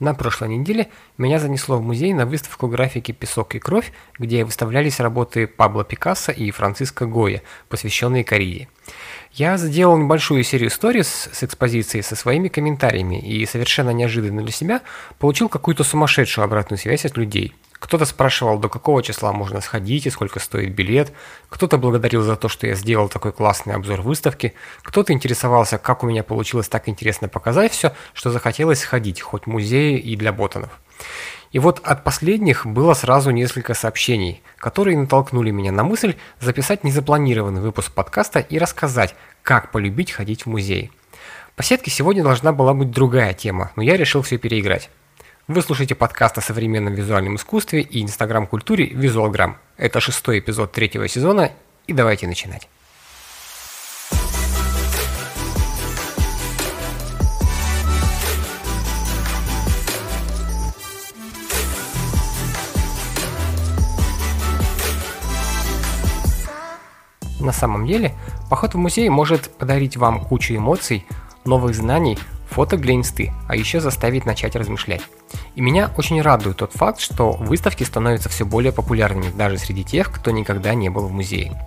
На прошлой неделе меня занесло в музей на выставку графики «Песок и кровь», где выставлялись работы Пабло Пикассо и Франциско Гоя, посвященные Корее. Я сделал небольшую серию сторис с экспозицией со своими комментариями и совершенно неожиданно для себя получил какую-то сумасшедшую обратную связь от людей – кто-то спрашивал, до какого числа можно сходить и сколько стоит билет. Кто-то благодарил за то, что я сделал такой классный обзор выставки. Кто-то интересовался, как у меня получилось так интересно показать все, что захотелось сходить, хоть в музей и для ботанов. И вот от последних было сразу несколько сообщений, которые натолкнули меня на мысль записать незапланированный выпуск подкаста и рассказать, как полюбить ходить в музей. По сетке сегодня должна была быть другая тема, но я решил все переиграть. Вы слушаете подкаст о современном визуальном искусстве и инстаграм-культуре «Визуалграм». Это шестой эпизод третьего сезона, и давайте начинать. На самом деле, поход в музей может подарить вам кучу эмоций, новых знаний, фото для а еще заставить начать размышлять. И меня очень радует тот факт, что выставки становятся все более популярными даже среди тех, кто никогда не был в музее.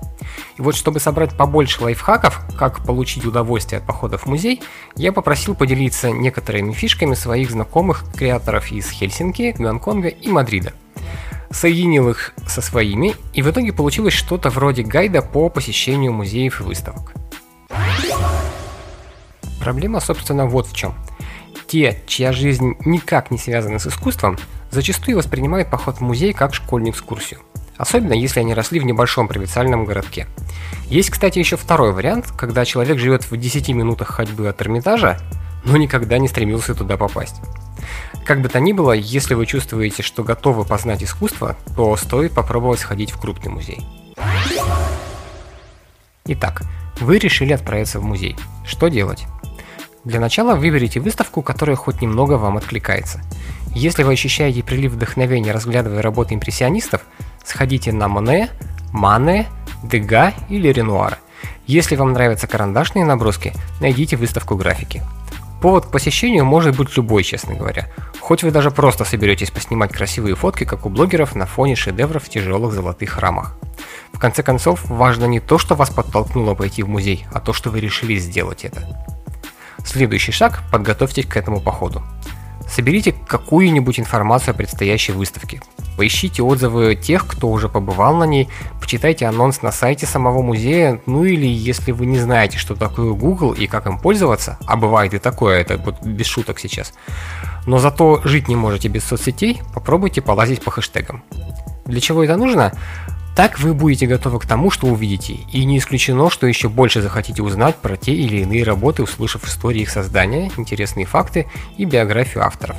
И вот чтобы собрать побольше лайфхаков, как получить удовольствие от похода в музей, я попросил поделиться некоторыми фишками своих знакомых креаторов из Хельсинки, Гонконга и Мадрида. Соединил их со своими, и в итоге получилось что-то вроде гайда по посещению музеев и выставок. Проблема, собственно, вот в чем – те, чья жизнь никак не связана с искусством, зачастую воспринимают поход в музей как школьную экскурсию. Особенно если они росли в небольшом провинциальном городке. Есть, кстати, еще второй вариант, когда человек живет в 10 минутах ходьбы от Эрмитажа, но никогда не стремился туда попасть. Как бы то ни было, если вы чувствуете, что готовы познать искусство, то стоит попробовать сходить в крупный музей. Итак, вы решили отправиться в музей. Что делать? Для начала выберите выставку, которая хоть немного вам откликается. Если вы ощущаете прилив вдохновения, разглядывая работы импрессионистов, сходите на Моне, Мане, Дега или Ренуара. Если вам нравятся карандашные наброски, найдите выставку графики. Повод к посещению может быть любой, честно говоря. Хоть вы даже просто соберетесь поснимать красивые фотки, как у блогеров, на фоне шедевров в тяжелых золотых рамах. В конце концов, важно не то, что вас подтолкнуло пойти в музей, а то, что вы решили сделать это. Следующий шаг – подготовьтесь к этому походу. Соберите какую-нибудь информацию о предстоящей выставке. Поищите отзывы тех, кто уже побывал на ней, почитайте анонс на сайте самого музея, ну или если вы не знаете, что такое Google и как им пользоваться, а бывает и такое, это вот без шуток сейчас, но зато жить не можете без соцсетей, попробуйте полазить по хэштегам. Для чего это нужно? Так вы будете готовы к тому, что увидите, и не исключено, что еще больше захотите узнать про те или иные работы, услышав истории их создания, интересные факты и биографию авторов.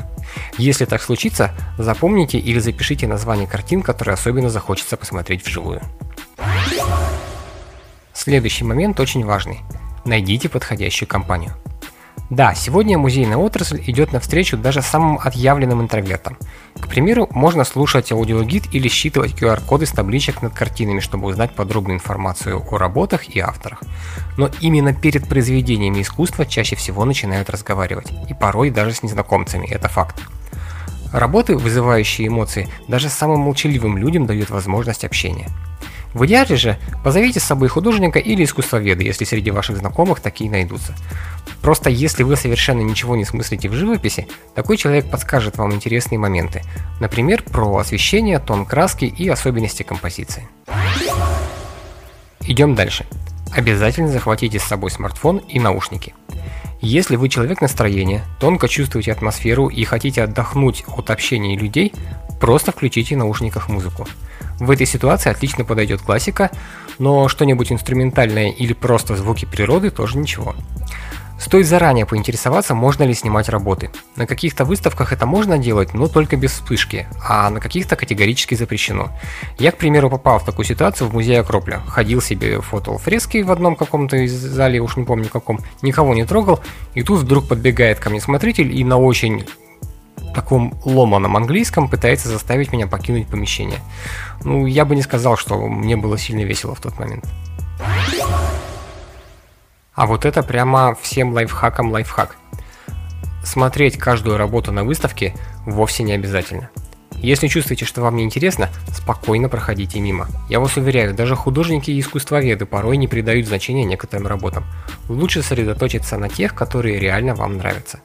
Если так случится, запомните или запишите название картин, которые особенно захочется посмотреть вживую. Следующий момент очень важный. Найдите подходящую компанию. Да, сегодня музейная отрасль идет навстречу даже самым отъявленным интровертам. К примеру, можно слушать аудиогид или считывать QR-коды с табличек над картинами, чтобы узнать подробную информацию о работах и авторах. Но именно перед произведениями искусства чаще всего начинают разговаривать, и порой даже с незнакомцами, это факт. Работы, вызывающие эмоции, даже самым молчаливым людям дают возможность общения. В идеале же позовите с собой художника или искусствоведа, если среди ваших знакомых такие найдутся. Просто если вы совершенно ничего не смыслите в живописи, такой человек подскажет вам интересные моменты. Например, про освещение, тон краски и особенности композиции. Идем дальше. Обязательно захватите с собой смартфон и наушники. Если вы человек настроения, тонко чувствуете атмосферу и хотите отдохнуть от общения людей, просто включите в наушниках музыку. В этой ситуации отлично подойдет классика, но что-нибудь инструментальное или просто звуки природы тоже ничего. Стоит заранее поинтересоваться, можно ли снимать работы. На каких-то выставках это можно делать, но только без вспышки, а на каких-то категорически запрещено. Я, к примеру, попал в такую ситуацию в музее Акропля. Ходил себе, фотал фрески в одном каком-то из зале, уж не помню каком, никого не трогал, и тут вдруг подбегает ко мне смотритель и на очень таком ломаном английском пытается заставить меня покинуть помещение. Ну, я бы не сказал, что мне было сильно весело в тот момент. А вот это прямо всем лайфхаком лайфхак. смотреть каждую работу на выставке вовсе не обязательно. Если чувствуете, что вам не интересно, спокойно проходите мимо. Я вас уверяю, даже художники и искусствоведы порой не придают значения некоторым работам. Лучше сосредоточиться на тех, которые реально вам нравятся.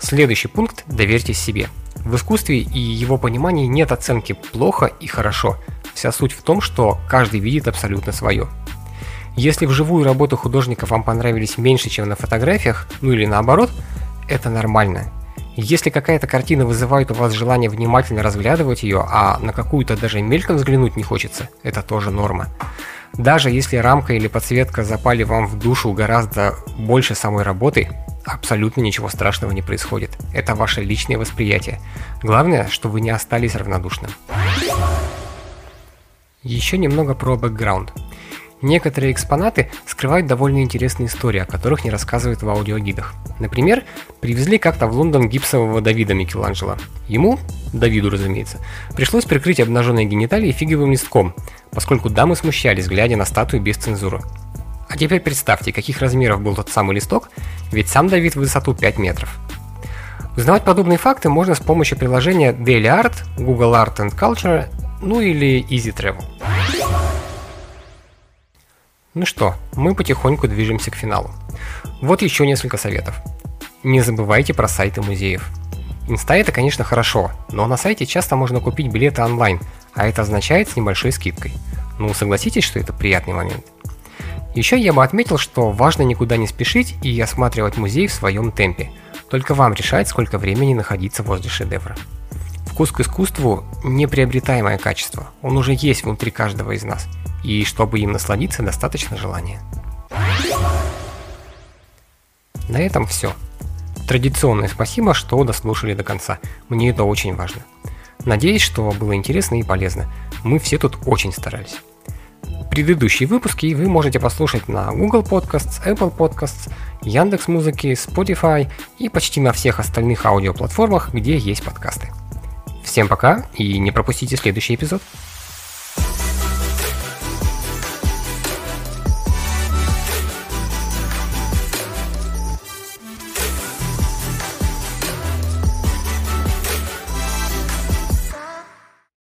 Следующий пункт – доверьтесь себе. В искусстве и его понимании нет оценки плохо и хорошо. Вся суть в том, что каждый видит абсолютно свое. Если вживую работы художника вам понравились меньше, чем на фотографиях, ну или наоборот, это нормально. Если какая-то картина вызывает у вас желание внимательно разглядывать ее, а на какую-то даже мельком взглянуть не хочется, это тоже норма. Даже если рамка или подсветка запали вам в душу гораздо больше самой работы, абсолютно ничего страшного не происходит. Это ваше личное восприятие. Главное, что вы не остались равнодушным. Еще немного про бэкграунд. Некоторые экспонаты скрывают довольно интересные истории, о которых не рассказывают в аудиогидах. Например, привезли как-то в Лондон гипсового Давида Микеланджело. Ему, Давиду разумеется, пришлось прикрыть обнаженные гениталии фиговым листком, поскольку дамы смущались, глядя на статую без цензуры. А теперь представьте, каких размеров был тот самый листок, ведь сам Давид в высоту 5 метров. Узнавать подобные факты можно с помощью приложения Daily Art, Google Art and Culture, ну или Easy Travel. Ну что, мы потихоньку движемся к финалу. Вот еще несколько советов. Не забывайте про сайты музеев. Инста это, конечно, хорошо, но на сайте часто можно купить билеты онлайн, а это означает с небольшой скидкой. Ну, согласитесь, что это приятный момент. Еще я бы отметил, что важно никуда не спешить и осматривать музей в своем темпе. Только вам решать, сколько времени находиться возле шедевра. Вкус к искусству – неприобретаемое качество. Он уже есть внутри каждого из нас – и чтобы им насладиться, достаточно желания. На этом все. Традиционное спасибо, что дослушали до конца. Мне это очень важно. Надеюсь, что было интересно и полезно. Мы все тут очень старались. Предыдущие выпуски вы можете послушать на Google Podcasts, Apple Podcasts, Яндекс Музыки, Spotify и почти на всех остальных аудиоплатформах, где есть подкасты. Всем пока и не пропустите следующий эпизод.